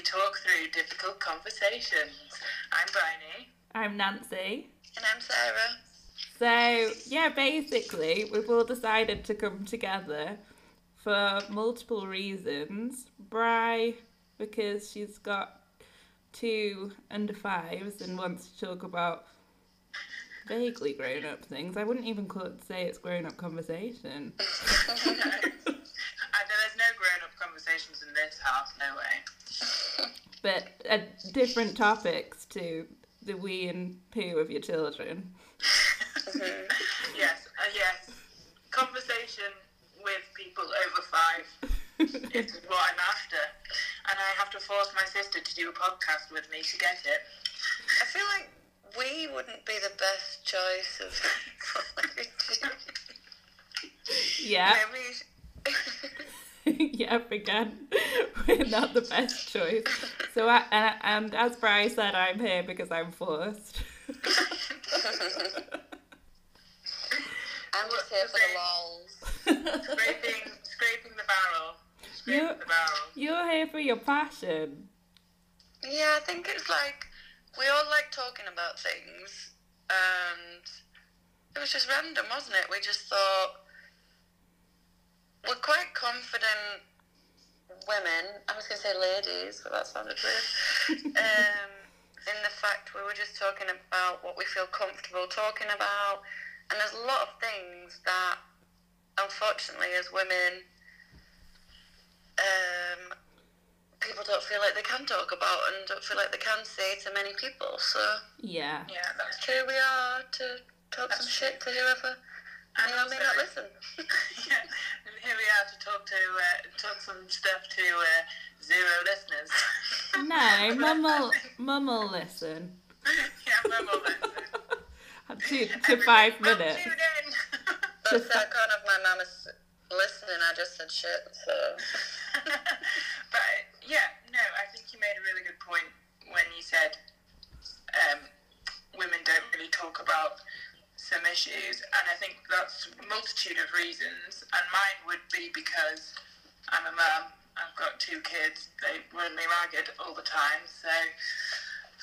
we talk through difficult conversations. I'm Bryony. I'm Nancy. And I'm Sarah. So, yeah, basically, we've all decided to come together for multiple reasons. Bry, because she's got two under fives and wants to talk about vaguely grown up things. I wouldn't even call it, say it's grown up conversation. And there's no grown up conversations in this house, no way. But uh, different topics to the wee and poo of your children. yes, uh, yes. Conversation with people over five is what I'm after. And I have to force my sister to do a podcast with me to get it. I feel like we wouldn't be the best choice of Yeah. Maybe. yeah, again, we're not the best choice. So, I, and, and as Bry said, I'm here because I'm forced. I'm just here for the lols. Scraping, scraping the barrel. Scraping You- the barrel. You're here for your passion. Yeah, I think it's like we all like talking about things, and it was just random, wasn't it? We just thought we're quite confident women. I was going to say ladies, but that sounded weird. um, in the fact we were just talking about what we feel comfortable talking about, and there's a lot of things that, unfortunately, as women. Um, people don't feel like they can talk about and don't feel like they can say to many people. So Yeah. Yeah, that's true. we are to talk some That's shit to whoever And may not listen. yeah, and here we are to talk to uh, talk some stuff to uh, zero listeners. No, mum will, mum will listen. yeah, mum will listen. To, to five minutes. Mum, tune in. But I can't have my mum listening. I just said shit. So but yeah, no, I think you made a really good point when you said um, women don't really talk about some issues, and I think that's a multitude of reasons. And mine would be because I'm a mum. I've got two kids. They run me ragged all the time, so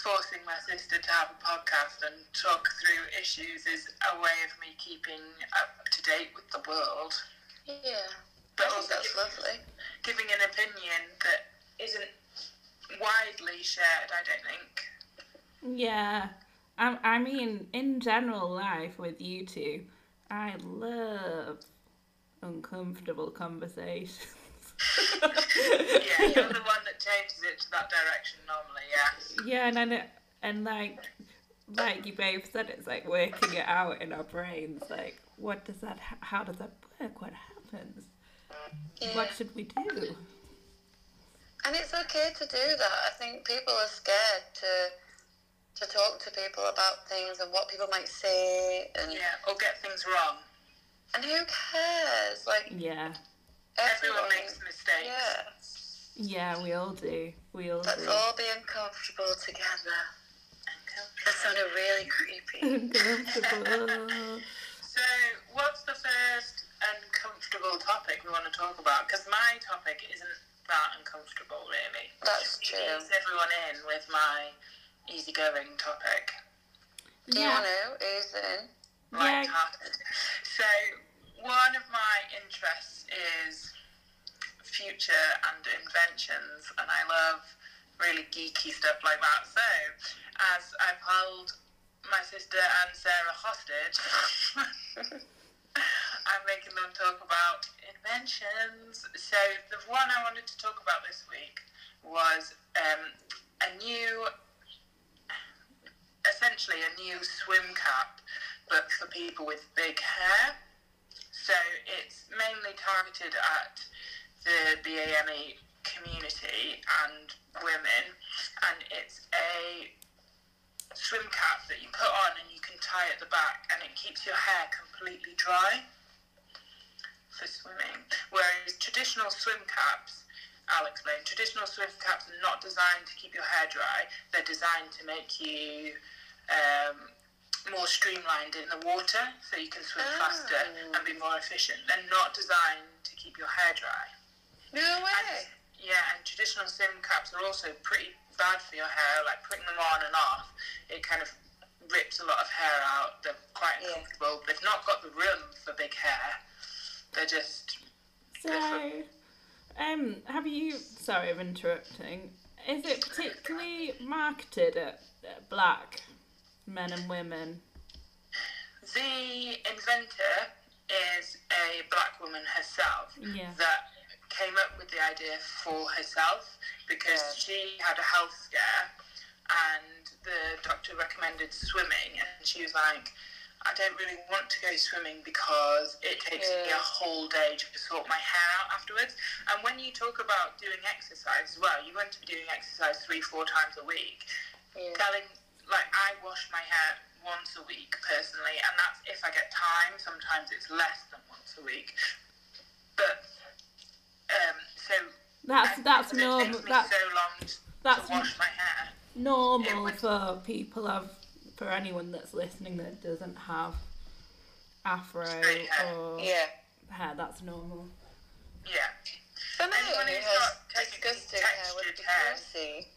forcing my sister to have a podcast and talk through issues is a way of me keeping up to date with the world yeah, but I think also that's gi- lovely. giving an opinion that isn't widely shared, I don't think. Yeah. I, I mean, in general life with you two, I love uncomfortable conversations. Yeah, you're the one that changes it to that direction normally, yes. Yeah, and and like like you both said, it's like working it out in our brains. Like, what does that? How does that work? What happens? Yeah. What should we do? And it's okay to do that. I think people are scared to to talk to people about things and what people might say, and Yeah, or get things wrong. and who cares? Like Yeah, Everyone everyone makes mistakes. Yeah, yeah, we all do. We all let's do. all be uncomfortable together. Uncomfortable. That sounded really creepy. Uncomfortable. So, what's the first uncomfortable topic we want to talk about? Because my topic isn't that uncomfortable, really. That's Just true. Ease everyone in with my easygoing topic. Do you want to? Is in? yeah, light-hearted. So, one of my interests is future and inventions, and I love really geeky stuff like that. So, as I've held my sister and Sarah hostage, I'm making them talk about inventions. So, the one I wanted to talk about this week was um, a new, essentially a new swim cap, but for people with big hair. So it's mainly targeted at the BAME community and women, and it's a swim cap that you put on and you can tie at the back, and it keeps your hair completely dry for swimming. Whereas traditional swim caps, I'll explain, traditional swim caps are not designed to keep your hair dry, they're designed to make you. Um, more streamlined in the water so you can swim faster Oh. and be more efficient. They're not designed to keep your hair dry. No way. Yeah, and traditional swim caps are also pretty bad for your hair. Like putting them on and off, it kind of rips a lot of hair out. They're quite Yeah. uncomfortable. They've not got the room for big hair. They're just So, um, have you? Sorry, I'm interrupting. Is it particularly marketed at, at black men and women? the inventor is a black woman herself. Yeah. that came up with the idea for herself because Yeah. she had a health scare and the doctor recommended swimming and she was like I don't really want to go swimming because it takes me a whole day to sort my hair out afterwards. And when you talk about doing exercise as well, you want to be doing exercise three, four times a week. Yeah. Telling, like, I wash my hair once a week personally, and that's if I get time. Sometimes it's less than once a week. But, um, so. That's I- that's it normal. takes me That's so long to that's wash my hair. normal It would- for people of for anyone that's listening that doesn't have afro hair. or Yeah. hair. That's normal. Yeah. For me, Anyone who who's has got disgusting hair would textured be hair. greasy.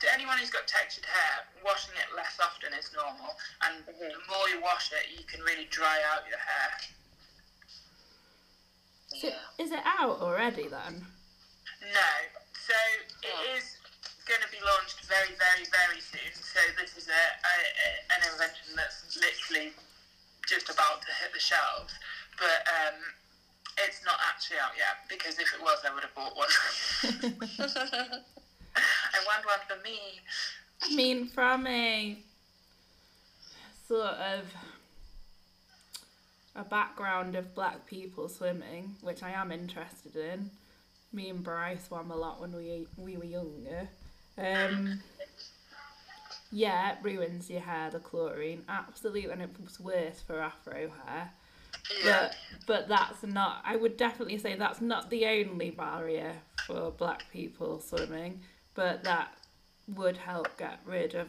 To anyone who's got textured hair, washing it less often is normal, and Mhm. the more you wash it, you can really dry out your hair. So, Yeah. is it out already then? No. So it Oh. is going to be launched very, very, very soon. So this is a, a, a an invention that's literally just about to hit the shelves, but um, it's not actually out yet because if it was, I would have bought one. I want one for me. I mean, from a sort of a background of black people swimming, which I am interested in. Me and Bryce swam a lot when we we were younger. Um, yeah, it ruins your hair, the chlorine, absolutely, and it's worse for afro hair. Yeah. But but that's not. I would definitely say that's not the only barrier for black people swimming, but that would help get rid of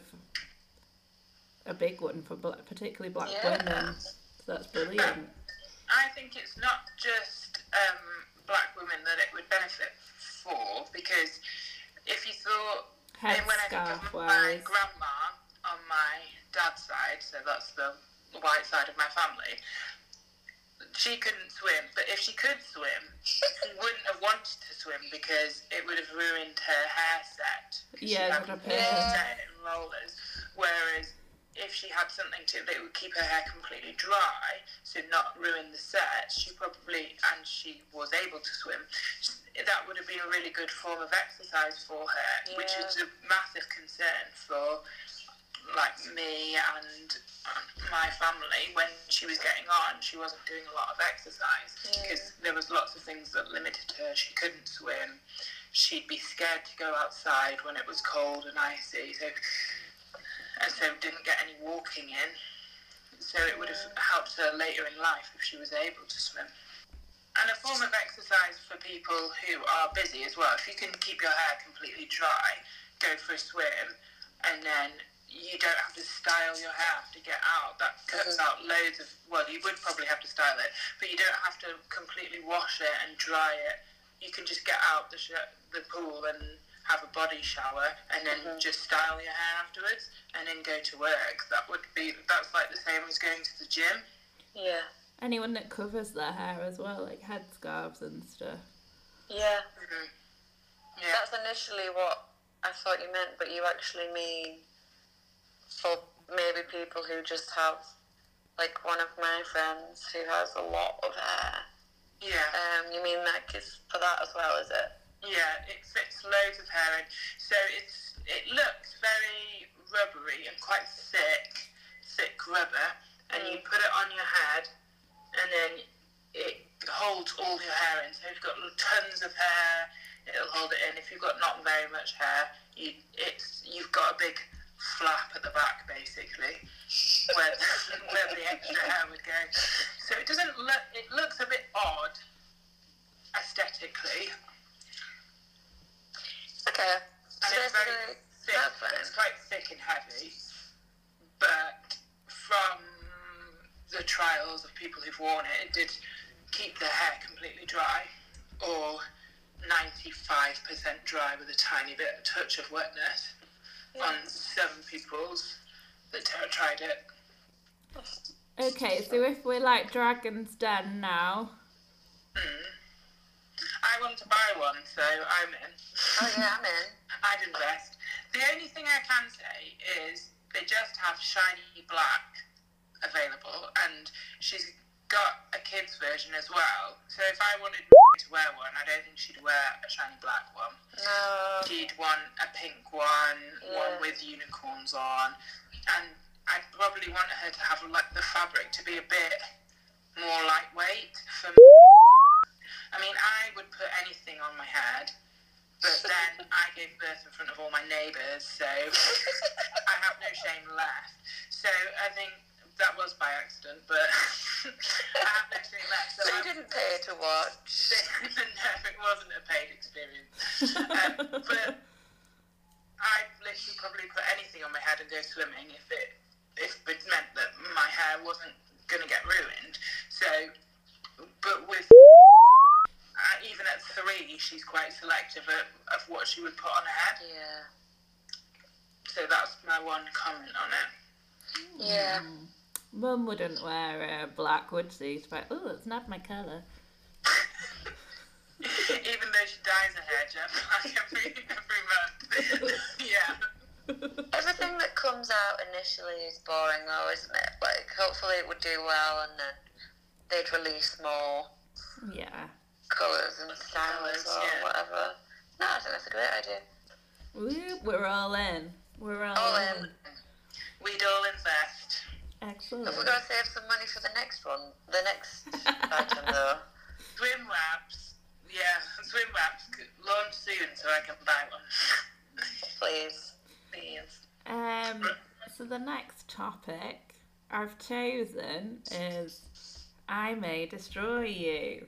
a big one for black, particularly black Yeah. women. So that's brilliant. I think it's not just um, black women that it would benefit for because if you thought Head and when I think of my grandma on my dad's side, so that's the white side of my family, she couldn't swim. But if she could swim, she wouldn't have wanted to swim because it would have ruined her hair set. Yeah, had it would have set in rollers. Whereas if she had something to that would keep her hair completely dry, so not ruin the set, she probably and she was able to swim. That would have been a really good form of exercise for her, which is a massive concern for like me and my family when she was getting on she wasn't doing a lot of exercise. Yeah. because there was lots of things that limited her. She couldn't swim. She'd be scared to go outside when it was cold and icy. So and so didn't get any walking in. So it would have helped her later in life if she was able to swim. And a form of exercise for people who are busy as well. If you can keep your hair completely dry go for a swim and then you don't have to style your hair to get out. That cuts Mhm. out loads of. Well, you would probably have to style it, but you don't have to completely wash it and dry it. You can just get out the sh- the pool and have a body shower, and then Mhm. just style your hair afterwards, and then go to work. That would be. That's like the same as going to the gym. Yeah. Anyone that covers their hair as well, like headscarves and stuff. Yeah. hmm Yeah. That's initially what I thought you meant, but you actually mean for maybe people who just have, like one of my friends who has a lot of hair. Yeah. Um, you mean like it's for that as well, is it? Yeah, it fits loads of hair in. So it's it looks very rubbery and quite thick, thick rubber, and you Mm. put it on your head, and then it holds all your hair in. So if you've got tons of hair, it'll hold it in. If you've got not very much hair, you it's you've got a big flap at the back basically, where the, where the extra hair would go. So it doesn't look. It looks a bit odd aesthetically. Okay. And So it's very thick. It's quite thick and heavy. But from the trials of people who've worn it, it did keep their hair completely dry, or 95% dry with a tiny bit, of a touch of wetness on some people's that tried it. Okay, so if we're like Dragon's Den now, hmm. I want to buy one, so I'm in. Oh yeah, I'm in. I'd invest. The only thing I can say is they just have shiny black available, and she's got a kids version as well. So if I wanted to wear one, I don't think she'd wear a shiny black one. No. She'd want a pink one, one with unicorns on, and I'd probably want her to have like the fabric to be a bit more lightweight. For me. I mean, I would put anything on my head, but then I gave birth in front of all my neighbours, so I have no shame left. So I think that was by accident, but I have no shame left. So you I'm- didn't pay to watch. no, it wasn't a paid experience. Um, but I'd literally probably put anything on my head and go swimming if it if it meant that my hair wasn't gonna get ruined. So, but with uh, even at three, she's quite selective of, of what she would put on her head. Yeah. So that's my one comment on it. Yeah. Mum wouldn't wear uh, black, would she? She's like, oh, it's not my colour. even though she dyes her hair, Jeff, like every every month. yeah. Everything that comes out initially is boring though, isn't it? Like hopefully it would do well and then they'd release more Yeah. colours and styles or yeah. whatever. No, I think that's a great idea. Woo, we're all in. We're all, All in. in. We'd all invest. Excellent. Have we got to save some money for the next one? The next item though. Swim wraps. Yeah, swim wraps could launch soon so I can buy one. Please. Please. Um, so the next topic I've chosen is I May Destroy You.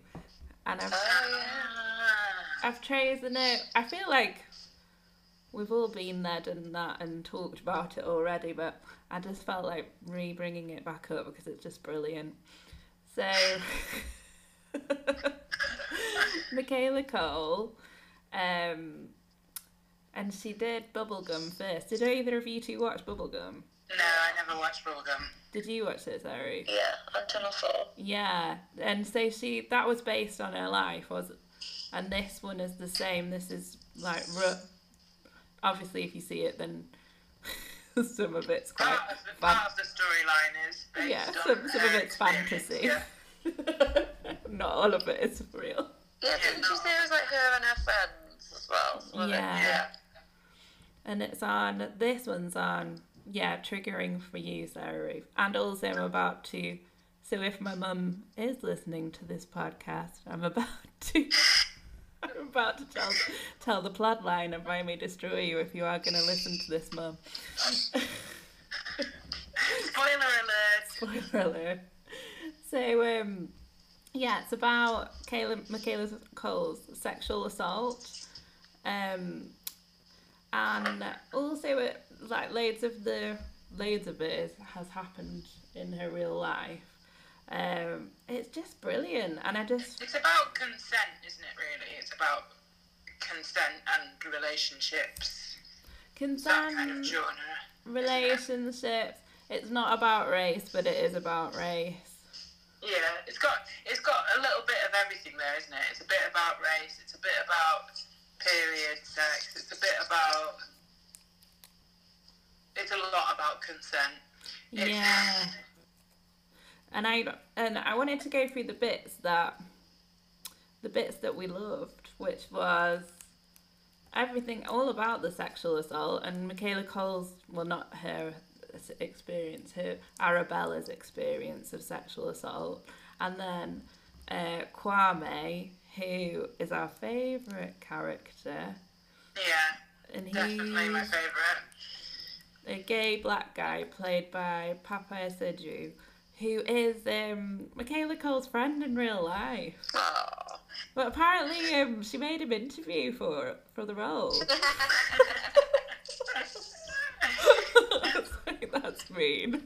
And I've, Oh yeah. Ah. I've chosen it. I feel like we've all been there, done that, and talked about it already, but I just felt like re bringing it back up because it's just brilliant. So, Michaela Coel, um, and she did Bubblegum first. Did either of you two watch Bubblegum? No, I never watched Bubblegum. Did you watch it, Zoe? Yeah, on Channel 4. Yeah, and so she that was based on her life, was it? And this one is the same. This is like obviously if you see it, then some of it's quite Part of the, fan- part of the storyline is based yeah, on some some of it's fantasy. yeah. Not all of it is real. Yeah, didn't you say it was like her and her friends as well? Some of it? Yeah. Yeah. And it's on this one's on yeah, triggering for you, Sarah Ruth. And also I'm about to so if my mum is listening to this podcast, I'm about to I'm about to tell tell the plot line of I May Destroy You if you are gonna listen to this mum. Spoiler alert. Spoiler alert. So um yeah, it's about Kayla Michaela Coel's sexual assault. Um and also it, like loads of the loads of it has happened in her real life. Um it's just brilliant and I just It's about consent, isn't it, really? It's about consent and relationships. That kind of consent genre. relationships. It's not about race, but it is about race. Yeah, it's got it's got a little bit of everything there, isn't it? It's a bit about race, it's a bit about period sex, it's a bit about it's a lot about consent. It's- Yeah. And I and I wanted to go through the bits that the bits that we loved, which was everything all about the sexual assault. And Michaela Coel's well not her experience, her Arabella's experience of sexual assault, and then uh, Kwame, who is our favourite character, Yeah, and definitely my he's favourite. a gay black guy played by Paapa Essiedu, who is um, Michaela Coel's friend in real life. But apparently, um, she made him interview for for the role. That's mean.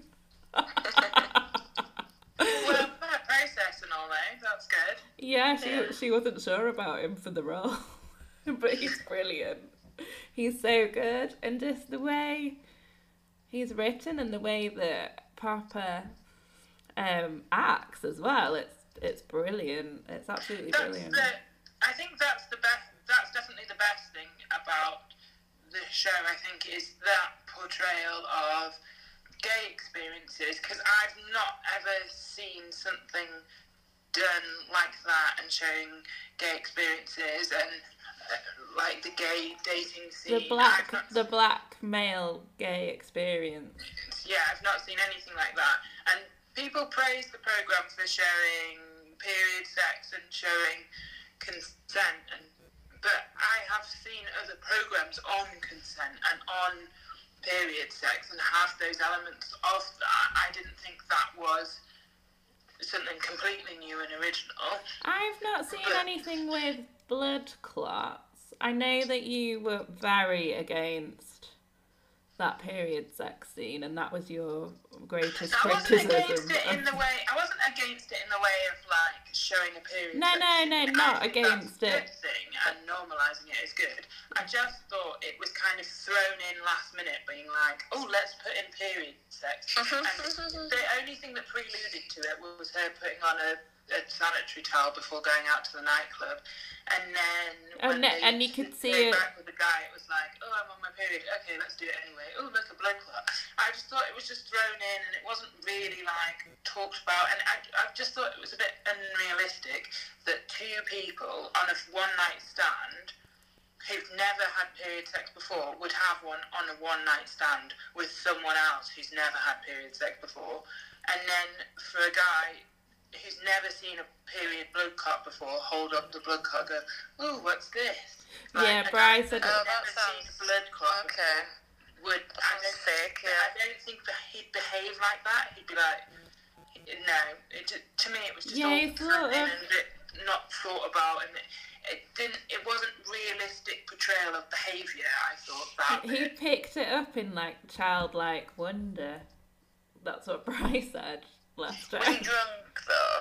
well, that process and all though, that's good. yeah, she Yeah. she wasn't sure about him for the role. but he's brilliant. He's so good, and just the way he's written and the way that Paapa um, acts as well. It's it's brilliant. It's absolutely That's brilliant. the, I think that's the best. That's definitely the best thing about the show. I think is that portrayal of gay experiences because I've not ever seen something done like that and showing gay experiences and uh, like the gay dating scene. The black, the black male gay experience. yeah, I've not seen anything like that. And people praise the program for showing period sex and showing consent, and but I have seen other programs on consent and on period sex and have those elements of that. I didn't think that was something completely new and original. I've not seen anything with blood clots. I know that you were very against that period sex scene, and that was your greatest I wasn't criticism. against it in the way. I wasn't against it in the way of like showing a period. No, no, no, not against it. good thing, and normalising it is good. I just thought it was kind of thrown in last minute, being like, "Oh, let's put in period sex." and the only thing that preluded to it was her putting on a, a sanitary towel before going out to the nightclub, and then Oh, when no, they and you could see it- back with the guy, it was like, "Oh, I'm on my period. Okay, let's do it anyway." Oh, look, a blood clot. I just thought it was just thrown in, and it wasn't really like talked about, and I, I just thought it was a bit unrealistic that two people on a one night stand who've never had period sex before would have one on a one night stand with someone else who's never had period sex before. And then for a guy who's never seen a period blood clot before, hold up the blood clot, go, "Ooh, what's this?" Yeah, Bryce guy said that's Oh, that never seen a blood clot okay. before would. I sounds don't fake, think, yeah. I don't think he'd behave like that. He'd be like, no. It to me, it was just Yeah, all he thrown sort in and a bit not thought about, and it, it didn't. It wasn't realistic portrayal of behaviour. I thought that. He bit. picked it up in like childlike wonder. That's what Bryce said last Was he time. drunk though?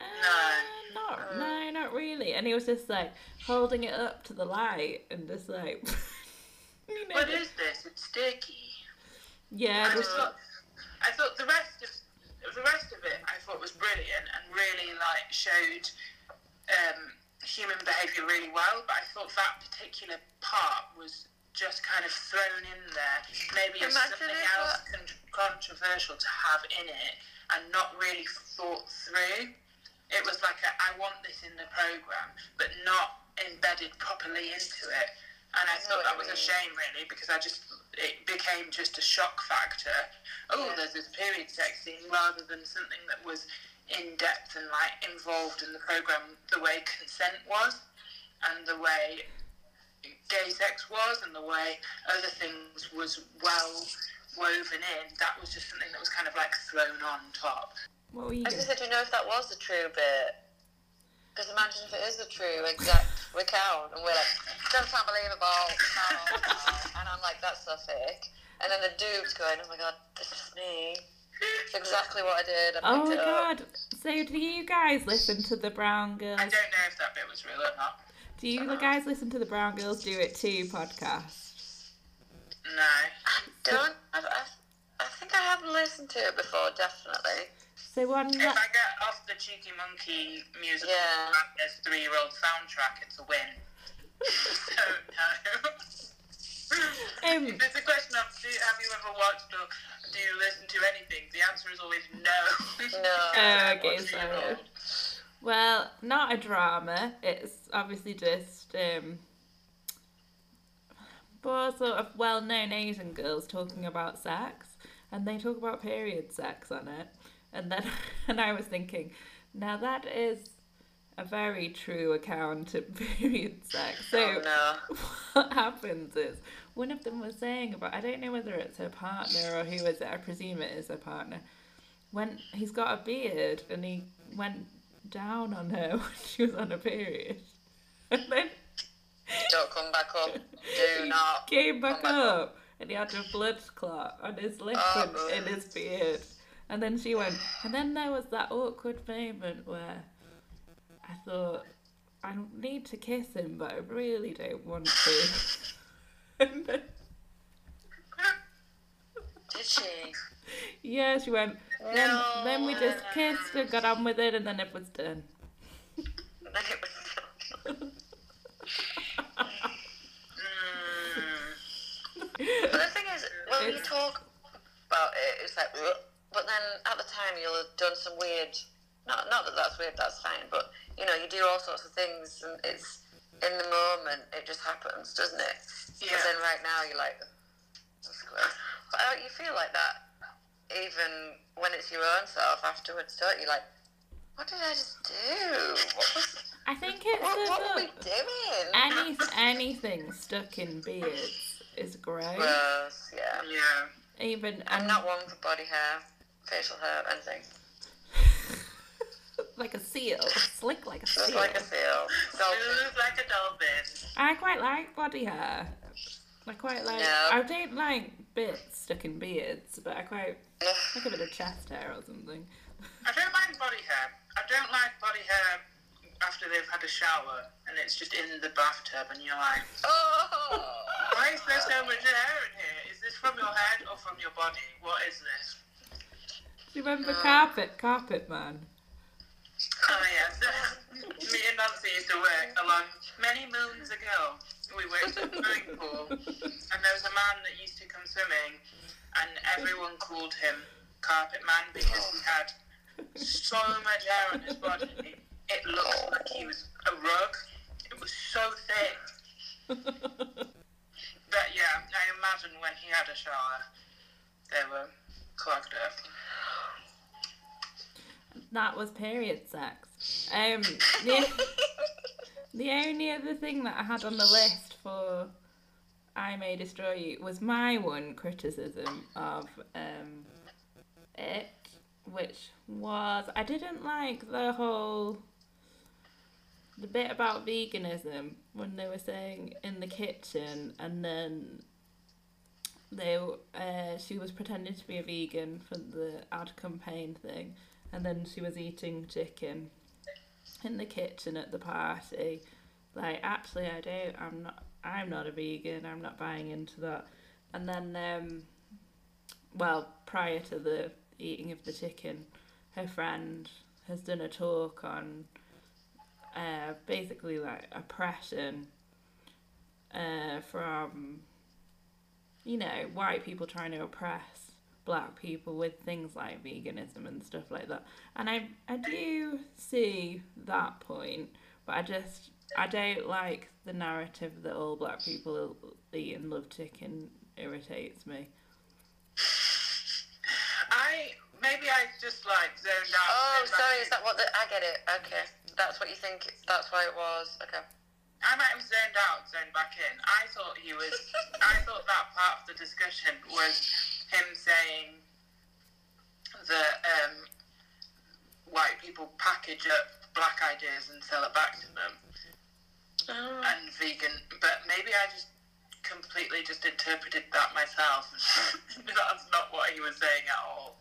Uh, not, no, not really. And he was just like holding it up to the light and just like, you know, What is this? It's sticky. yeah, I just, thought, I thought the rest of the rest of it I thought was brilliant and really like showed um, human behaviour really well. But I thought that particular part was just kind of thrown in there, maybe as Imagine something if else con- controversial to have in it and not really thought through. It was like a, I want this in the program, but not embedded properly into it. And I thought that was a shame, really, because I just it became just a shock factor. Oh, Yeah. there's this period sex scene, rather than something that was in depth and like involved in the program, the way consent was, and the way gay sex was, and the way other things was well woven in. That was just something that was kind of like thrown on top. what were you I was going gonna say, do you know if that was the true bit? Because imagine if it is the true exact recount, and we're like, that's unbelievable, no, no. and I'm like, that's so fake. And then the dude's going, oh my god, this is me. It's exactly what I did. I Oh picked my it up. god. So do you guys listen to the Brown Girls? I don't know if that bit was real or not. Do you the guys listen to the Brown Girls Do It Too podcast? No. I Don't, I, I, I think I have listened to it before, definitely. So one If that I get off the Cheeky Monkey musical Yeah. Madness three year old soundtrack, it's a win. so, no. Um, if it's a question of do, have you ever watched or do you listen to anything, the answer is always no. No. Oh, okay, so- Well, not a drama. It's obviously just um, four sort of well-known Asian girls talking about sex, and they talk about period sex on it. And then, and I was thinking, now that is a very true account of period sex. So Oh, no. what happens is one of them was saying about I don't know whether it's her partner or who is it. I presume it is her partner. When he's got a beard and he went down on her when she was on a period, and then Don't come back up. Do not. came back back up and he had a blood clot on his lip Oh, and in his beard. And then she went, and then there was that awkward moment where I thought, I don't need to kiss him, but I really don't want to. and then, Did she? yeah, she went. Then, then we just kissed and got on with it, and then it was done. Then it was Mm, But the thing is, when you talk about it, it's like, but then at the time you'll have done some weird. Not, not that that's weird. That's fine. But you know, you do all sorts of things, and it's in the moment. It just happens, doesn't it? Yeah. But then right now you're like. But you feel like that even when it's your own self afterwards, don't you? Like, what did I just do? What was? I think it's What, what were we doing? any anything stuck in beards is gross. Gross. Yeah. yeah. Even I'm and not one for body hair, facial hair, anything. like a seal, slick like a Just seal. like a seal. Dolphin. Smooth like a dolphin. I quite like body hair. I quite like. Yeah. I don't like bits stuck in beards, but I quite like a bit of chest hair or something. I don't mind body hair. I don't like body hair after they've had a shower and it's just in the bathtub and you're like, Oh! why is there so much hair in here? Is this from your head or from your body? What is this? Remember No. carpet, carpet man? Oh yes. Me and Nancy used to work along many moons ago. We worked at the swimming pool and there was a man that used to come swimming and everyone called him Carpet Man because he had so much hair on his body. It looked like he was a rug. It was so thick. But yeah, I imagine when he had a shower, they were clogged up. that was period sex. Um, the, the only other thing that I had on the list for I May Destroy You was my one criticism of um, it, which was I didn't like the whole the bit about veganism when they were saying in the kitchen and then they uh, she was pretending to be a vegan for the ad campaign thing and then she was eating chicken in the kitchen at the party. Like actually i don't i'm not i'm not a vegan i'm not buying into that. And then um well prior to the eating of the chicken her friend has done a talk on uh basically like oppression uh from you know white people trying to oppress black people with things like veganism and stuff like that. And I I do see that point, but I just I don't like the narrative that all black people eat and love chicken irritates me. I maybe I just like zoned out. Oh, sorry, is that what the. I get it. Okay. That's what you think. That's why it was. Okay. I might have zoned out, zoned back in. I thought he was. I thought that part of the discussion was him saying that um, white people package up black ideas and sell it back to them, Oh. and vegan. But maybe I just completely just interpreted that myself. That's not what he was saying at all.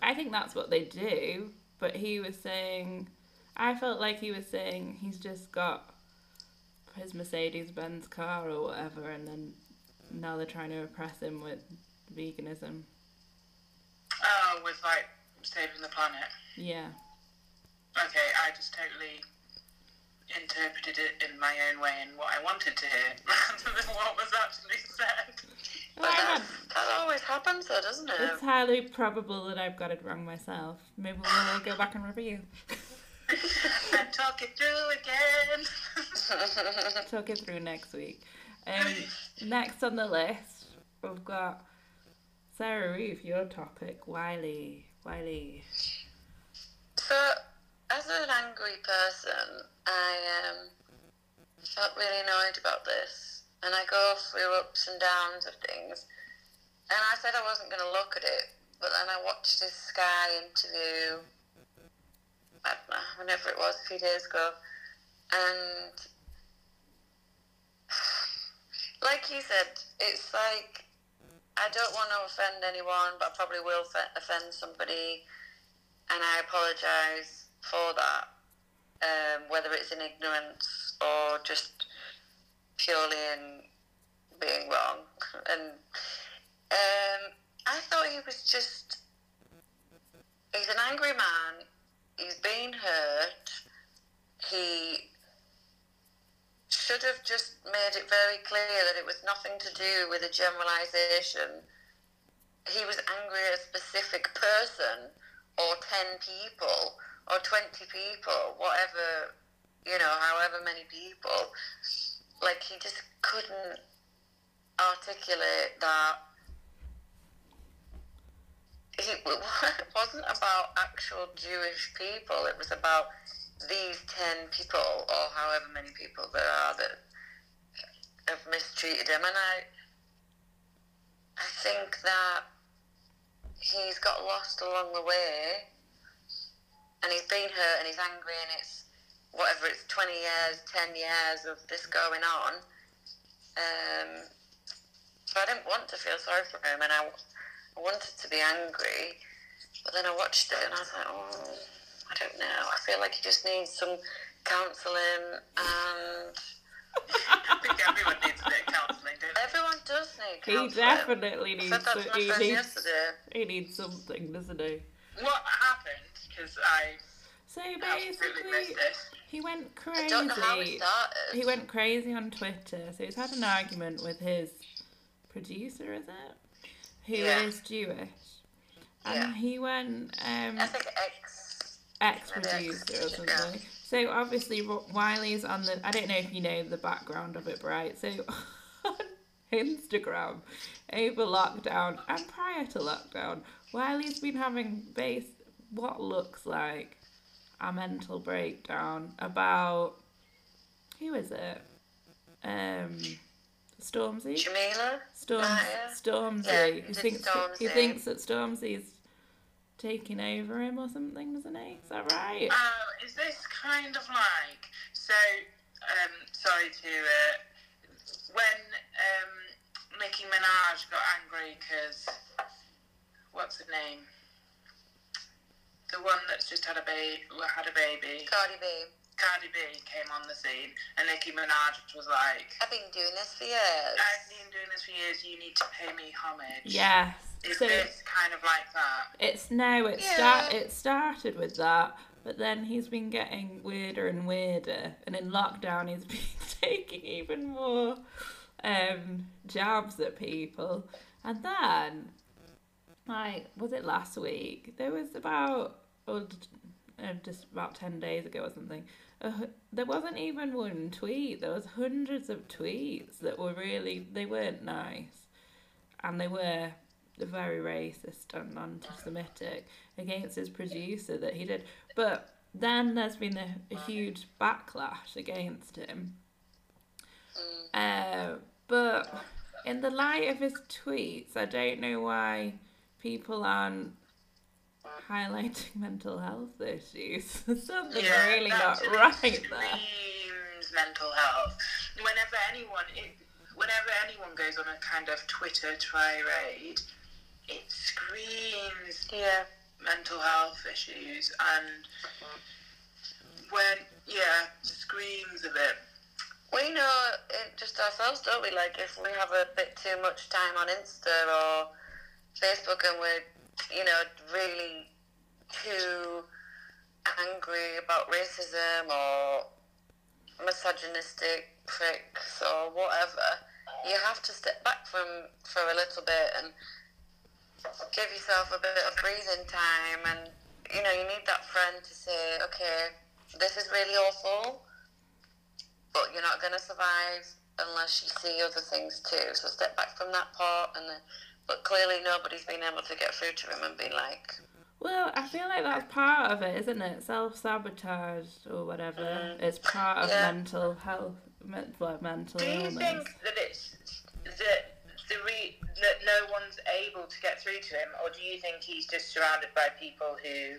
I think that's what they do, but he was saying I felt like he was saying he's just got his Mercedes Benz car or whatever and then now they're trying to oppress him with veganism. Oh, with like saving the planet. Yeah. Okay, I just totally interpreted it in my own way and what I wanted to hear rather than what was actually said. But Well, that, that always happens, though, doesn't it? It's highly probable that I've got it wrong myself. Maybe we'll go back and review. and talk it through again. Talk it through next week. Um, next on the list, we've got Sarah Reeve, your topic, Wiley. Wiley. So, as an angry person, I um, felt really annoyed about this, and I go through ups and downs of things. And I said I wasn't going to look at it, but then I watched this Sky interview. Know, whenever it was, a few days ago, and like you said, it's like I don't want to offend anyone, but I probably will fe- offend somebody and I apologise for that. um, whether it's in ignorance or just purely in being wrong. And um, I thought he was just. He's an angry man. He's been hurt. He should have just made it very clear that it was nothing to do with a generalization. He was angry at a specific person or 10 people or 20 people, whatever, you know, however many people. Like, he just couldn't articulate that it wasn't about actual Jewish people. It was about these 10 people, or however many people there are, that have mistreated him. And I, I think that he's got lost along the way, and he's been hurt, and he's angry, and it's whatever, it's 20 years, 10 years of this going on. Um, so I didn't want to feel sorry for him, and I, I wanted to be angry, but then I watched it and I was like, oh, I don't know. I feel like he just needs some counselling and. I think everyone needs a bit of counselling, don't? Everyone does need counselling. He definitely I needs. said that to to- my he friend needs. yesterday. He needs something, doesn't he? What happened? Because I So basically, he went I don't know how it crazy. started. He went crazy on Twitter. So he's had an argument with his producer, is it? Who is Yeah. Jewish. And Yeah. he went um, I think X. ex-producer or Yeah. something. So obviously Wiley's on the. I don't know if you know the background of it, right? So on Instagram over lockdown and prior to lockdown, Wiley's been having base what looks like a mental breakdown about who is it? Um, Stormzy. Jamila? Storm, Maya? Stormzy. Yeah, he it's thinks he Stormzy. thinks that Stormzy's taking over him or something, doesn't he? Is that right? Oh, is this kind of like so? Um, sorry to uh, when um, Nicki Minaj got angry because what's her name? The one that's just had a baby, had a baby. Cardi B. Cardi B came on the scene, and Nicki Minaj was like, I've been doing this for years. "I've been doing this for years. You need to pay me homage." Yes. Is So this kind of like that? it's no, it Yeah. start it started with that, but then he's been getting weirder and weirder, and in lockdown he's been taking even more um jabs at people, and then like was it last week? There was about or uh, just about ten days ago or something. hu- there wasn't even one tweet. There was hundreds of tweets that were really they weren't nice, and they were very racist and anti-Semitic against his producer that he did. But then there's been a, a huge backlash against him. Uh, but in the light of his tweets, I don't know why people aren't highlighting mental health issues. There's something really not that's- it right there. Screams mental health. Whenever anyone, it, whenever anyone goes on a kind of Twitter tirade, it screams Yeah. mental health issues, and when yeah, screams of it. We know it just ourselves, don't we? Like if we have a bit too much time on Insta or Facebook and we're, you know, really too angry about racism or misogynistic pricks or whatever, you have to step back from for a little bit and give yourself a bit of breathing time and you know, you need that friend to say, Okay, this is really awful but you're not to survive unless you see other things too. So step back from that part, and then, but clearly nobody's been able to get through to him and be like, Well, I feel like that's part of it, isn't it? Self sabotage or whatever. Mm-hmm. It's part of Yeah. mental health, men- well, mental Do you illness. think that it's that the re, that no one's able to get through to him, or do you think he's just surrounded by people who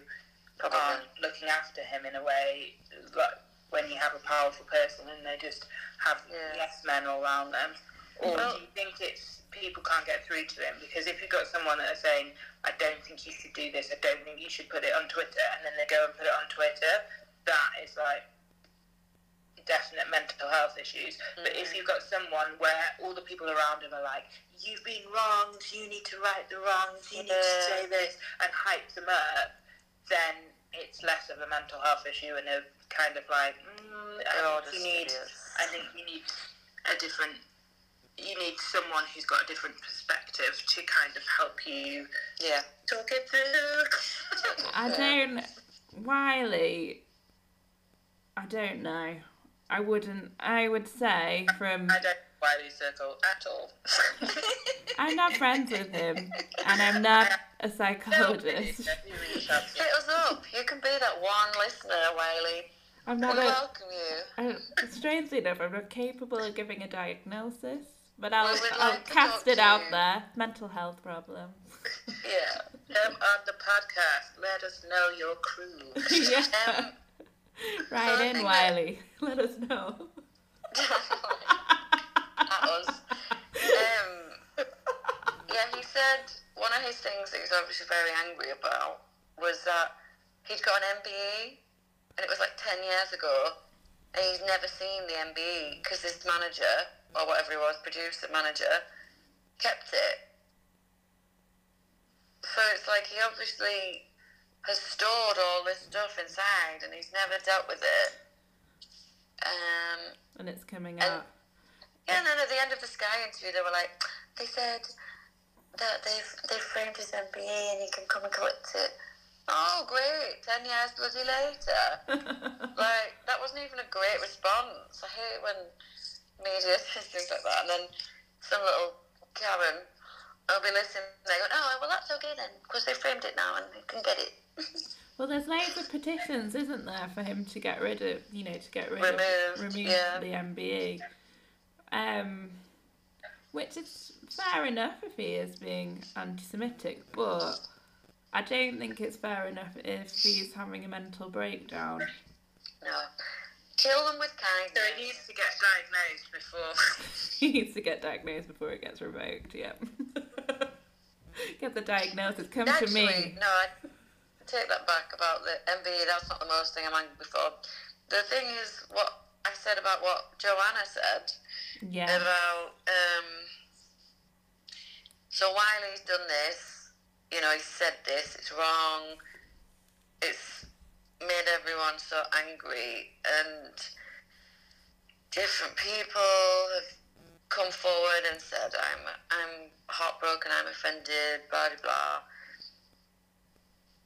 Probably. aren't looking after him in a way like when you have a powerful person and they just have Yeah. yes men all around them, or Well- do you think it's people can't get through to him because if you've got someone that are saying I don't think you should do this, I don't think you should put it on Twitter, and then they go and put it on Twitter, that is like definite mental health issues. But if you've got someone where all the people around him are like, "You've been wronged. You need to right the wrongs. You need to say this," and hype them up, then it's less of a mental health issue and a kind of like, mm, I think you need. I think you need a different. You need someone who's got a different perspective to kind of help you Yeah. talk it through. I don't. Wiley. I don't know. I wouldn't. I would say from. I don't know Wiley's circle at all. I'm not friends with him, and I'm not a No, psychologist. you really. Hit us up. You can be that one listener, Wiley. I'm We not a. welcome you. I, strangely enough, I'm not capable of giving a diagnosis, but I'll, We would I'll like cast it out there. Mental health problem. Yeah. Come on the podcast. Let us know your crew. yeah. Um, right I in, think that- Wiley. Let us know. Um, yeah, he said one of his things that he was obviously very angry about was that he'd got an MBE, and it was like 10 years ago, and he's never seen the MBE because his manager, or whatever he was, producer, manager, kept it. So it's like he obviously has stored all this stuff inside and he's never dealt with it. Um, And it's coming And- out. yeah, and then at the end of the Sky interview, they were like, they said that they've they framed his MBE and he can come and collect it. Oh, great! Ten years bloody later. like that wasn't even a great response. I hate when media says things like that, and then some little Karen i will be listening. and They go, "Oh, well, that's okay then, because they framed it now and they can get it." Well, there's loads of petitions, isn't there, for him to get rid of, you know, to get rid Removed, of, remove yeah. the MBE. Um, which is fair enough if he is being anti-Semitic, but I don't think it's fair enough if he's having a mental breakdown. no, kill them with So kindness. he needs to get diagnosed before. he needs to get diagnosed before it gets revoked. Yep. get the diagnosis. Come to me. no, I take that back about the MBE. That's not the most thing I'm angry before. The thing is, what I said about what Joanna said Yeah. about. Um, so while he's done this. You know, he said this. It's wrong. It's made everyone so angry, and different people have come forward and said, "I'm, I'm heartbroken. I'm offended." Blah blah blah.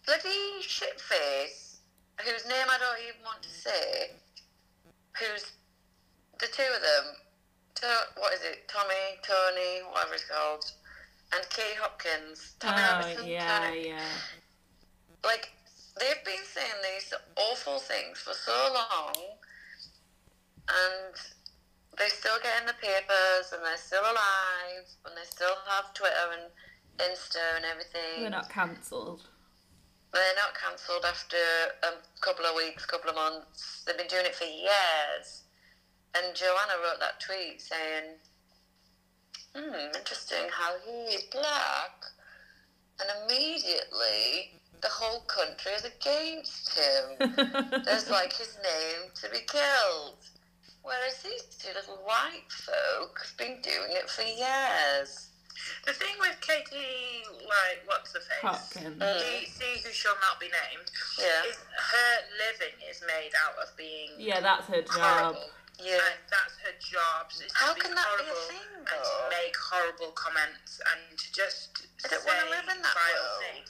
Bloody shitface, whose name I don't even want to say, who's the two of them, to, what is it, Tommy, Tony, whatever it's called, and Kate Hopkins. Tommy Oh Robinson, yeah, Tony. yeah. Like, they've been saying these awful things for so long, and they're still get in the papers, and they're still alive, and they still have Twitter and Insta and everything. They're not cancelled. They're not cancelled after a couple of weeks, couple of months. They've been doing it for years. And Joanna wrote that tweet saying, hmm, interesting how he is black. And immediately the whole country is against him. There's like his name to be killed. Whereas these two little white folk have been doing it for years. The thing with Katie, like, what's the face? Hopkins. Mm. See, see who shall not be named. Yeah. Is her living is made out of being Yeah, that's her job. horrible. Yeah. And that's her job. is to How can that be a horrible thing, And to make horrible comments and to just I don't say wanna live in that vile world. things.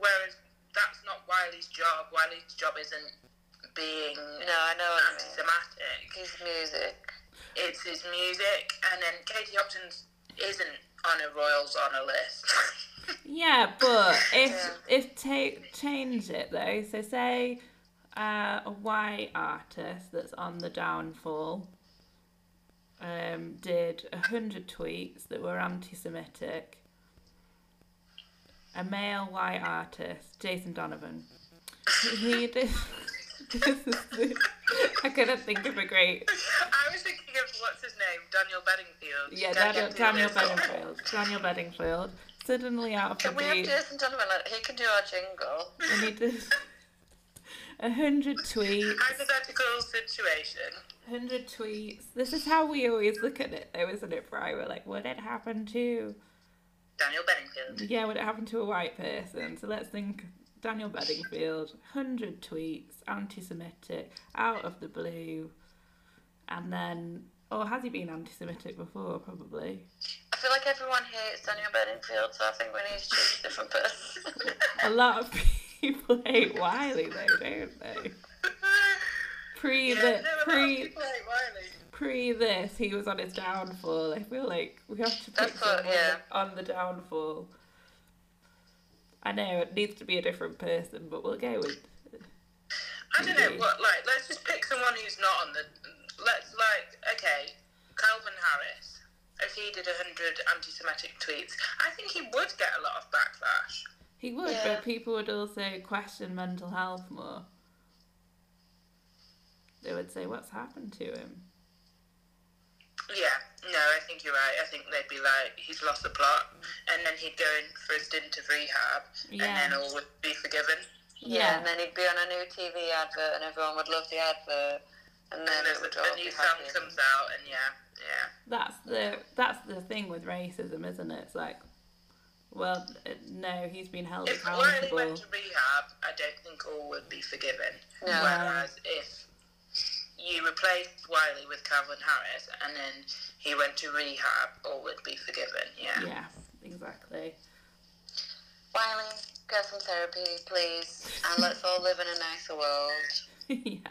Whereas that's not Wiley's job. Wiley's job isn't being No, I know what you mean. anti-Semitic. His music. It's his music, and then Katie Hopkins isn't on a Royals honour list. Yeah, but if Yeah. if take change it though, so say uh, a white artist that's on the downfall um, did a hundred tweets that were anti-Semitic. A male white artist, Jason Donovan, he did. this is the, I couldn't think of a great. I was thinking of what's his name, Daniel Bedingfield. Yeah, Daniel, Daniel Bedingfield. Daniel Bedingfield. Suddenly out of the Can we have. Jason Donovan? He can do our jingle. and he did A hundred tweets. Hypothetical situation. Hundred tweets. This is how we always look at it, though, isn't it, Bri? We're like, would it happen to? Daniel Bedingfield. Yeah, would it happen to a white person? So let's think. Daniel Bedingfield, hundred tweets, anti-Semitic, out of the blue, and then, or has he been anti-Semitic before? Probably. I feel like everyone hates Daniel Bedingfield, so I think we need to choose a different person. A lot of people hate Wiley, though, don't they? Pre Yeah, the no, a lot of pre Wiley. Pre this, he was on his downfall. I feel like we have to pick That's what- someone yeah. on the downfall. I know it needs to be a different person, but we'll go with. I don't know what. Like, let's just pick someone who's not on the. Let's like, okay, Calvin Harris. If he did hundred anti-Semitic tweets, I think he would get a lot of backlash. He would, Yeah. but people would also question mental health more. They would say, "What's happened to him?" Yeah, no, I think you're right. I think they'd be like, he's lost the plot, and then he'd go in for a stint of rehab, Yeah. and then all would be forgiven. yeah, and then he'd be on a new TV advert, and everyone would love the advert, and then And it would a, all a be new song happy. comes out, and yeah, yeah. That's the that's the thing with racism, isn't it? It's like, well, no, he's been held If Wiley accountable. went to rehab, I don't think all would be forgiven. No. Whereas if you replaced Wiley with Calvin Harris and then he went to rehab, all would be forgiven. Yeah. Yes, exactly. Wiley, get some therapy, please, and let's all live in a nicer world.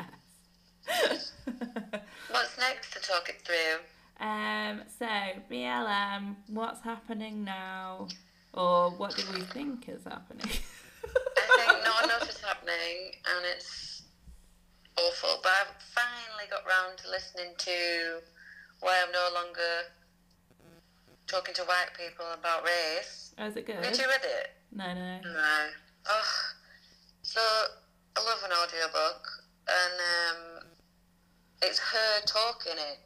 yes. What's next to talk it through? um. So BLM, what's happening now, or what do we think is happening? I think not enough is happening, and it's awful. But I've finally got round to listening to why I'm no longer talking to white people about race. Oh, is it Did good? you read it? No, no. No. Oh, so I love an audiobook, and um, it's her talking it.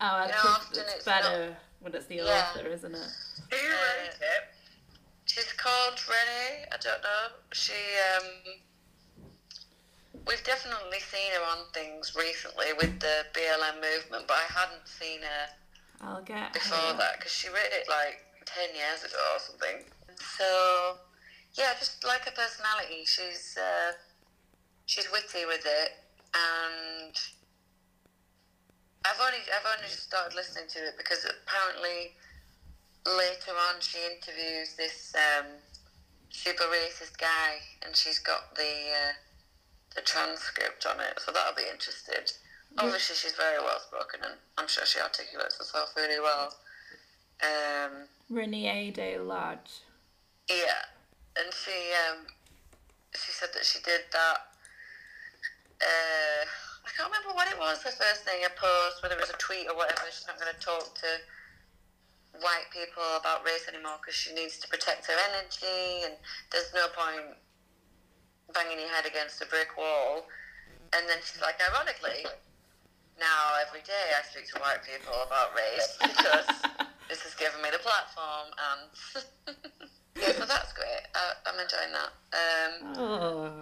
Oh, I You know, think often it's, it's better when it's the Yeah. author, isn't it? Who wrote it? She's called Reni. I don't know. She um, we've definitely seen her on things recently with the BLM movement, but I hadn't seen her I'll get before her. that because she wrote it like ten years ago or something. So yeah, just like her personality, she's uh, she's witty with it, and I've only I've only just started listening to it because apparently later on she interviews this um, super racist guy, and she's got the uh, the transcript on it, so that'll be interested. Obviously, she's very well spoken, and I'm sure she articulates herself really well. Um, Reni Eddo-Lodge. yeah, and she um, she said that she did that. Uh, I can't remember what it was. The first thing a post, whether it was a tweet or whatever. She's not going to talk to white people about race anymore because she needs to protect her energy, and there's no point banging your head against a brick wall. And then she's like, ironically, now every day I speak to white people about race because this has given me the platform, and yeah, so that's great. I, I'm enjoying that. Um, Oh.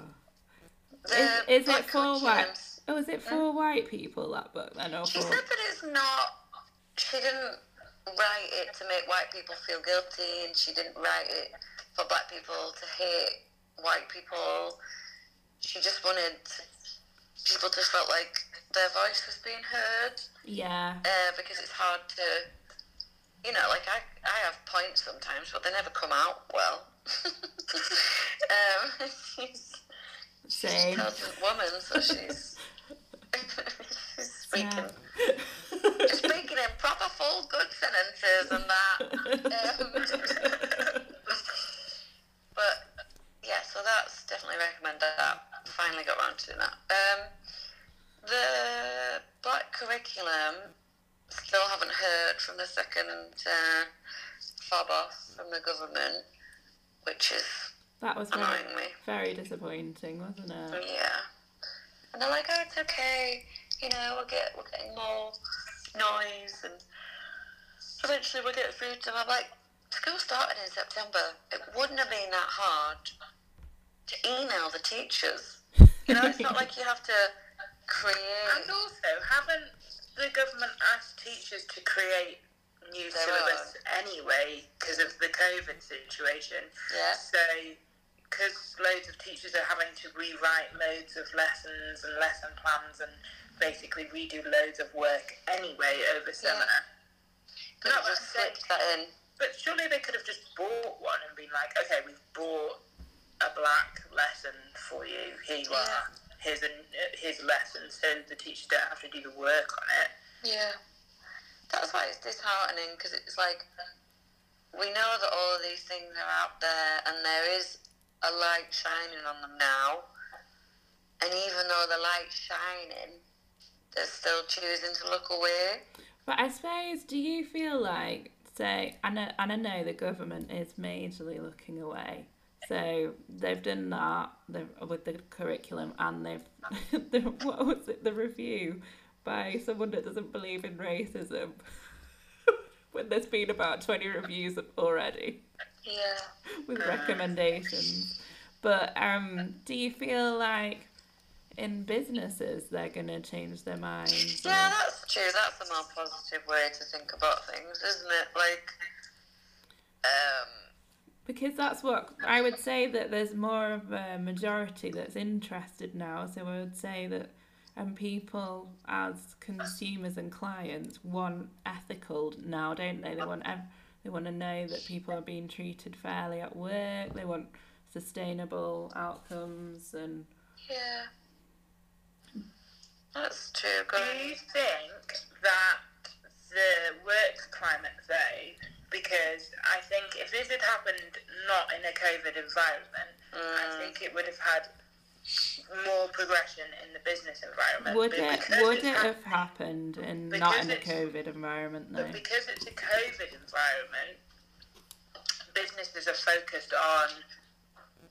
Is, is it for white? curriculums- Oh, is it for white people that book then, or She for? said that it's not. She didn't write it to make white people feel guilty, and she didn't write it for black people to hate white people. She just wanted people to felt like their voice was being heard, Yeah. uh, because it's hard to, you know, like I, I have points sometimes, but they never come out well. um, she's, she's a Same. intelligent woman, so she's, she's speaking. Yeah. Just speaking in proper full good sentences and that. Um, but yeah, so that's definitely recommend that. Finally got around to doing that. Um, the black curriculum still haven't heard from the second uh, fob off from the government, which is that was very, annoying me. very disappointing, wasn't it? Yeah. And they're like, oh, it's okay. You know, we'll get we're getting more noise, and eventually we'll get through to them. I'm like, school started in September. It wouldn't have been that hard to email the teachers You know, it's not like you have to create. And also, haven't the government asked teachers to create new Their syllabus anyway because of the COVID situation? Yeah. So, because loads of teachers are having to rewrite loads of lessons and lesson plans and basically redo loads of work anyway over summer. Could Not have just that slipped that in. But surely they could have just bought one and been like, okay, we've bought a black lesson for you. Here you Yeah. are. Here's a here's a lesson, so the teachers don't have to do the work on it. Yeah. That's why it's disheartening because it's like we know that all of these things are out there and there is a light shining on them now. And even though the light's shining, they're still choosing to look away. But I suppose, do you feel like, say, and I, and I know the government is majorly looking away. So they've done that with the curriculum, and they've the, what was it the review by someone that doesn't believe in racism. when there's been about twenty reviews already Yeah. with recommendations. But um, do you feel like in businesses they're gonna change their minds? or- Yeah, that's true. That's a more positive way to think about things, isn't it? Like, um, Because that's what I would say that there's more of a majority that's interested now. So I would say that and people as consumers and clients want ethical now, don't they? They want they want to know that people are being treated fairly at work. They want sustainable outcomes and yeah. That's true. Go Do you think that the work climate though, because I think if this had happened not in a COVID environment, I Mm. think it would have had more progression in the business environment. would it would it have happened in not in a COVID environment though? But because it's a COVID environment, businesses are focused on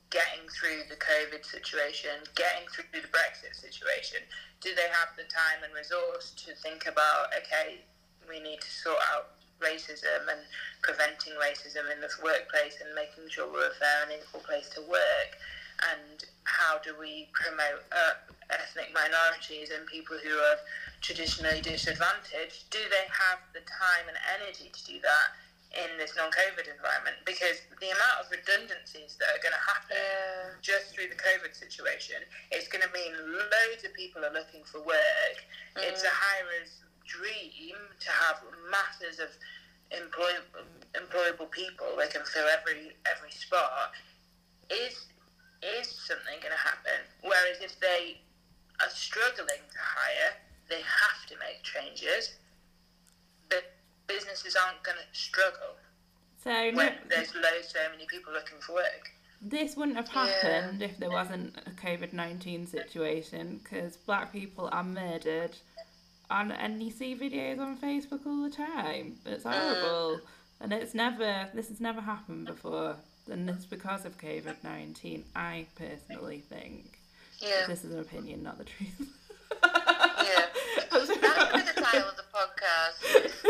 getting through the COVID situation, getting through the Brexit situation. Do they have the time and resource to think about, okay, we need to sort out racism and preventing racism in the workplace and making sure we're a fair and equal place to work? And how do we promote uh, ethnic minorities and people who are traditionally disadvantaged? Do they have the time and energy to do that in this non-COVID environment? Because the amount of redundancies that are going to happen Yeah. just through the COVID situation, it's going to mean loads of people are looking for work. It's a hirer's dream to have masses of employ, employable people. They can fill every every spot. Is is something going to happen? Whereas if they are struggling to hire, they have to make changes. But businesses aren't going to struggle So no, there's loads so many people looking for work. this wouldn't have Yeah. happened if there wasn't a COVID nineteen situation because black people are murdered, and and you see videos on Facebook all the time. It's uh. horrible, and it's never this has never happened before, and it's because of COVID nineteen. I personally think Yeah. this is an opinion, not the truth. Yeah. That'll be the title of the podcast.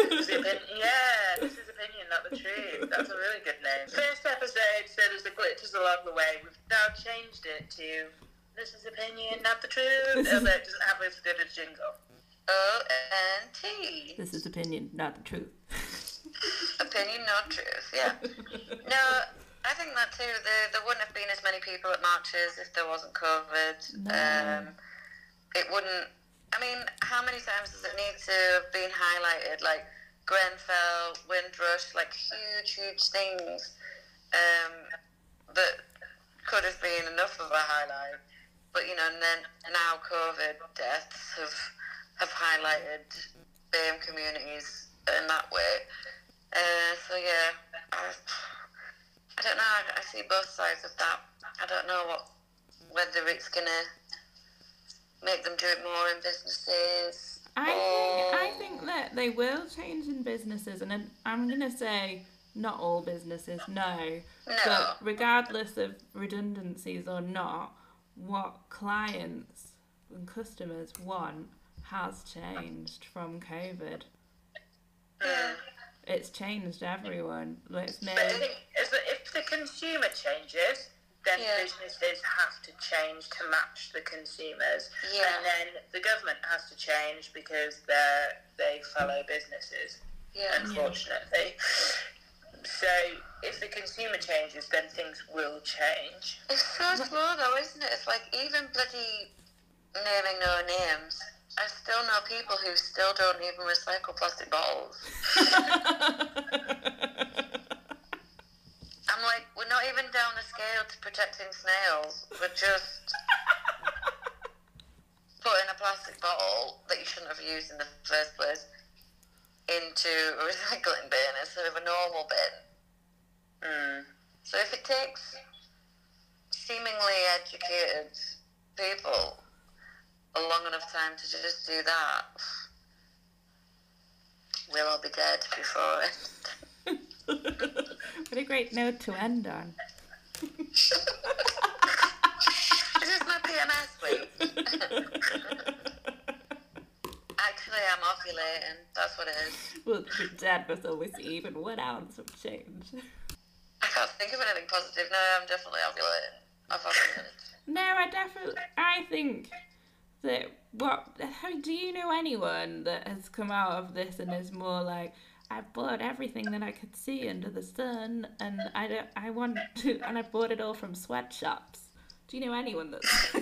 This yeah, this is opinion, not the truth. That's a really good name. First episode said there's the glitches along the way. We've now changed it to this is opinion, not the truth. Although it doesn't have as good a jingle. O N T. This is opinion, not the truth. Opinion, not truth. Yeah. No, I think that too. There, there wouldn't have been as many people at marches if there wasn't COVID. No. Um, it wouldn't. I mean, how many times does it need to have been highlighted? Like Grenfell, Windrush, like huge, huge things um, that could have been enough of a highlight. But you know, and then now COVID deaths have have highlighted BAME communities in that way. Uh, so yeah, I, I don't know. I, I see both sides of that. I don't know what whether it's gonna make them do it more in businesses. I or- think, I think that they will change in businesses, and I'm- I'm going to say not all businesses, no. No. But regardless of redundancies or not, what clients and customers want has changed from COVID. Yeah. It's changed everyone. Let's But I make think if the, if the consumer changes, then Yeah. businesses have to change to match the consumers, Yeah. and then the government has to change because they're they follow businesses. Yeah. Unfortunately, so if the consumer changes, then things will change. It's so slow though, isn't it? It's like even bloody naming no names. I still know people who still don't even recycle plastic bottles. I'm like, we're not even down the scale to protecting snails. We're just putting a plastic bottle that you shouldn't have used in the first place into a recycling bin instead of a normal bin. Mm. So if it takes seemingly educated people a long enough time to just do that, we'll all be dead before it. what a great note to end on. Is this my PMS week? Actually, I'm ovulating. That's what it is. Well, your dad must always see even one ounce of change. I can't think of anything positive. No, I'm definitely ovulating. I've ovulated. No, I definitely. I think that what. How do you know anyone that has come out of this and is more like, I bought everything that I could see under the sun, and I don't. I want to, and I bought it all from sweatshops. Do you know anyone that's? I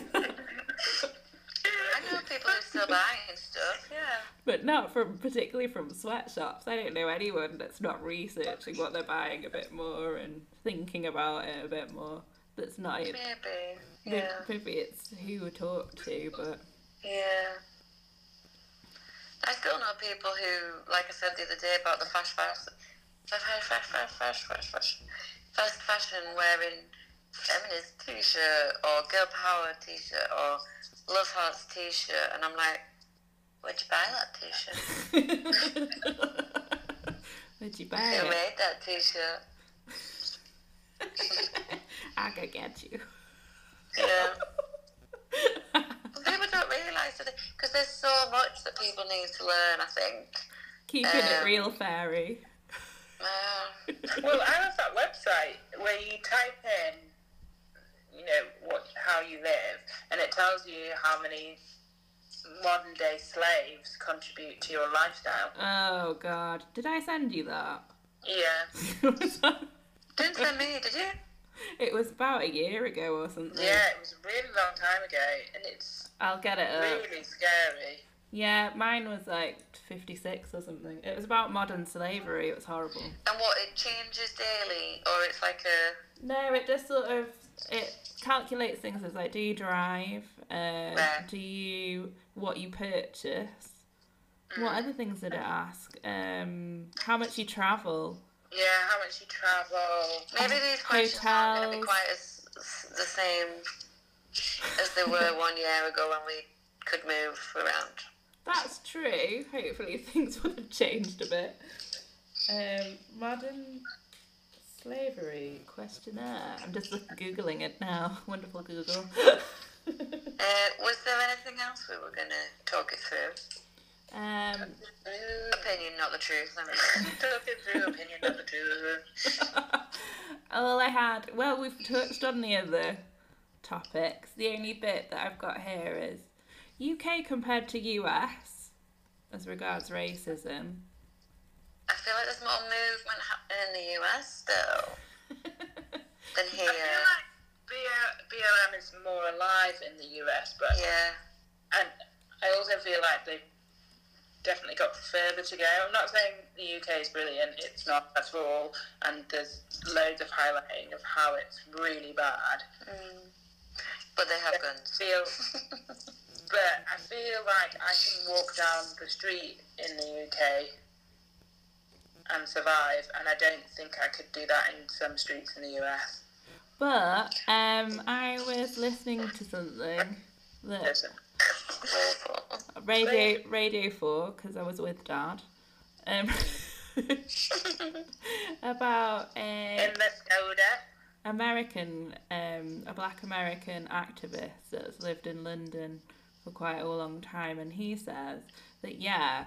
know people who still buying stuff. Yeah. but not from particularly from sweatshops. I don't know anyone that's not researching what they're buying a bit more and thinking about it a bit more. That's not. Maybe. Maybe- Yeah. Maybe it's who we talk to, but Yeah. I still know people who, like I said the other day about the fast fashion, fast fast fast fast fast fashion, fast fashion wearing feminist t-shirt or girl power t-shirt or love hearts t-shirt, and I'm like, where'd you buy that t-shirt? where'd you buy Who it? made that t-shirt? I could get you. Yeah. But people don't realise that because there's so much that people need to learn. I think. Keeping it Um, real fairy. Uh, Well, I have that website where you type in, you know, what how you live, and it tells you how many modern day slaves contribute to your lifestyle. Oh god. Did I send you that? Yeah, didn't send me, did you? it was about a year ago or something. yeah, it was a really long time ago, and it's I'll get it up. really scary. Yeah, mine was like 56 or something. It was about modern slavery. It was horrible. And what it changes daily, or it's like a No, it just sort of it calculates things as like, do you drive? Uh, do you what you purchase? What other things did it ask? Um, how much you travel? Yeah, how much you travel. maybe these questions aren't going to be quite as, as the same as they were one year ago when we could move around. That's true. Hopefully things would have changed a bit. Um, modern slavery questionnaire. I'm just googling it now. Wonderful Google. Uh, was there anything else we were going to talk it through? Um, Opinion, not the truth. Talking through opinion of the two. all I had. Well, we've touched on the other topics. The only bit that I've got here is UK compared to US as regards racism. I feel like there's more movement happening in the US though than here. I here. feel like BLM is more alive in the US, but Yeah. and I also feel like they've definitely got further to go. I'm not saying the UK is brilliant; it's not at all, and there's loads of highlighting of how it's really bad. Mm. But they have guns. Feel, but I feel like I can walk down the street in the UK and survive, and I don't think I could do that in some streets in the US. But um, I was listening to something that Listen, Awful. Radio Radio Four because I was with Dad. Um, about a in the Skoda. American, um, a black American activist that's lived in London for quite a long time, and he says that yeah,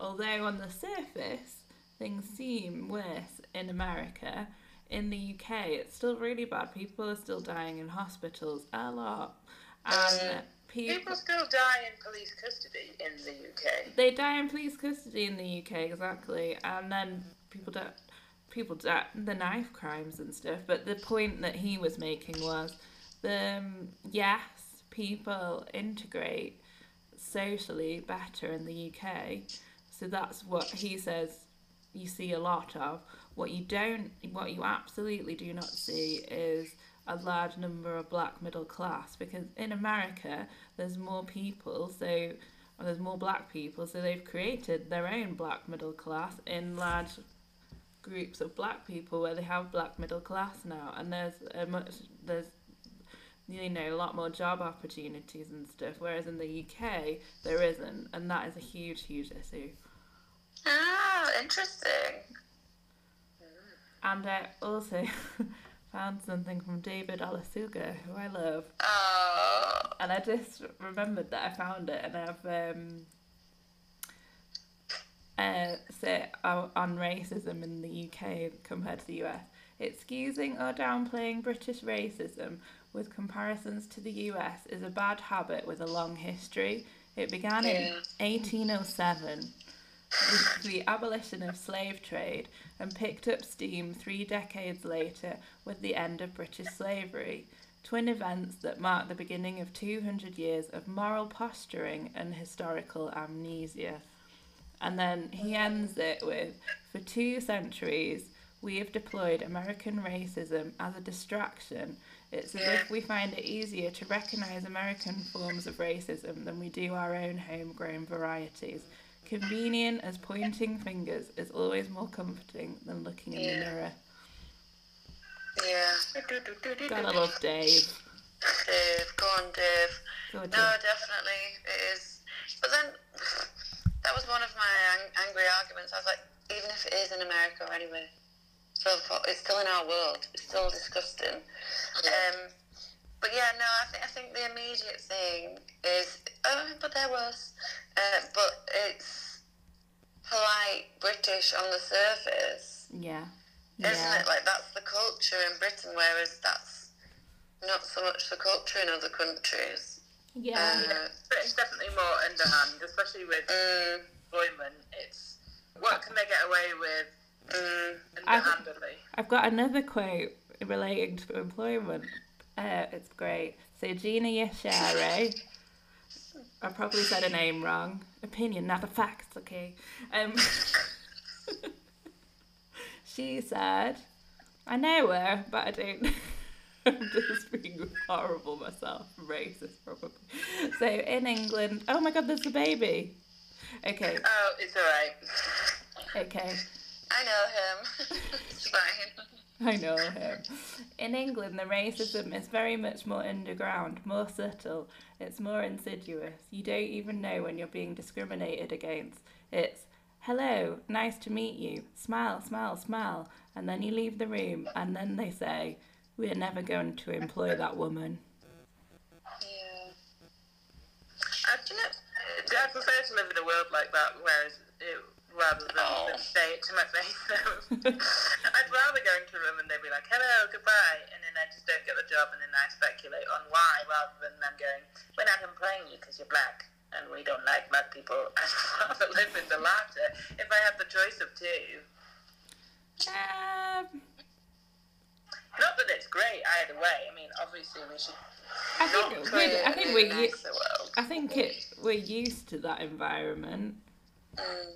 although on the surface things seem worse in America, in the UK, it's still really bad. People are still dying in hospitals a lot, and people People still die in police custody in the UK. they die in police custody in the UK exactly, and then people die. People die the knife crimes and stuff. But the point that he was making was, the um, yes, people integrate socially better in the UK. So that's what he says you see a lot of. What you don't, what you absolutely do not see is a large number of black middle class because in America there's more people, so there's more black people, so they've created their own black middle class in large groups of black people where they have black middle class now, and there's a much there's you know a lot more job opportunities and stuff, whereas in the UK there isn't, and that is a huge huge issue. Ah, interesting. And I also found something from David Olusoga, who I love. Oh, And I just remembered that I found it, and I've um, uh, set on racism in the UK compared to the US. Excusing or downplaying British racism with comparisons to the US is a bad habit with a long history. It began in 1807 with the abolition of slave trade and picked up steam three decades later with the end of British slavery. Twin events that mark the beginning of 200 years of moral posturing and historical amnesia. And then he ends it with For two centuries, we have deployed American racism as a distraction. It's as if we find it easier to recognise American forms of racism than we do our own homegrown varieties. Convenient as pointing fingers is always more comforting than looking in the mirror. yeah. Gotta love Dave. Dave, go on, Dave. Go No, Dave. definitely it is. But then that was one of my ang- angry arguments. I was like, even if it is in America anyway, so for- it's still in our world. It's still disgusting. Um, but yeah, no, I think I think the immediate thing is, oh, but there was, uh, but it's polite British on the surface, Yeah. isn't Yeah. it? Like that's the culture in Britain, whereas that's not so much the culture in other countries. Yeah. Uh, Britain's definitely more underhand, especially with mm, employment. It's what can they get away with mm, underhandedly? I've got another quote relating to employment. Uh, it's great. So Gina Yashere, I probably said her name wrong. Opinion, not a fact, okay? Um, she said, I know her, but I don't. I'm just being horrible myself, racist probably. So in England, oh my god, there's a baby. Okay, Oh, it's alright. okay. I know him. it's fine. I know him. In England, the racism is very much more underground, more subtle. It's more insidious. You don't even know when you're being discriminated against. It's, hello, nice to meet you, smile, smile, smile. And then you leave the room, and then they say, we're never going to employ that woman. Yeah. Know, I prefer to live in a world like that, whereas rather than Oh. say it to my face. I'd rather go into a room and they'd be like, "Hello, goodbye," and then I just don't get the job, and then I speculate on why, rather than them going, "We're not employing you because you're black." And we don't like black people. I'd rather live in the latter if I had the choice of two. Um, Not that it's great either way. I mean, obviously we should. I think, we're, I think we're, u- nicer world. I think it, we're used to that environment. Mm.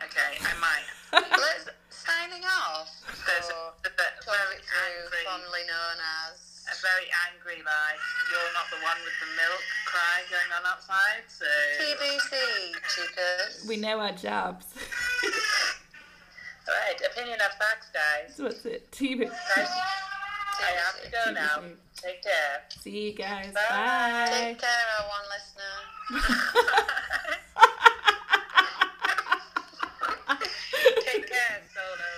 Okay, I might. Let's signing off. There's a, oh, for a, very angry, fondly known as. a very angry like you're not the one with the milk cry going on outside. So TBC, chicas. We know our jobs. right, opinion of facts, guys. so what's it? TBC. Guys, I have to go now. Take care. See you guys. Bye. Bye. Take care, our one listener. Take that, Solo.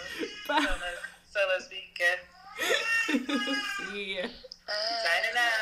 Bye. Solo, Solo's vegan. yeah. Signing out.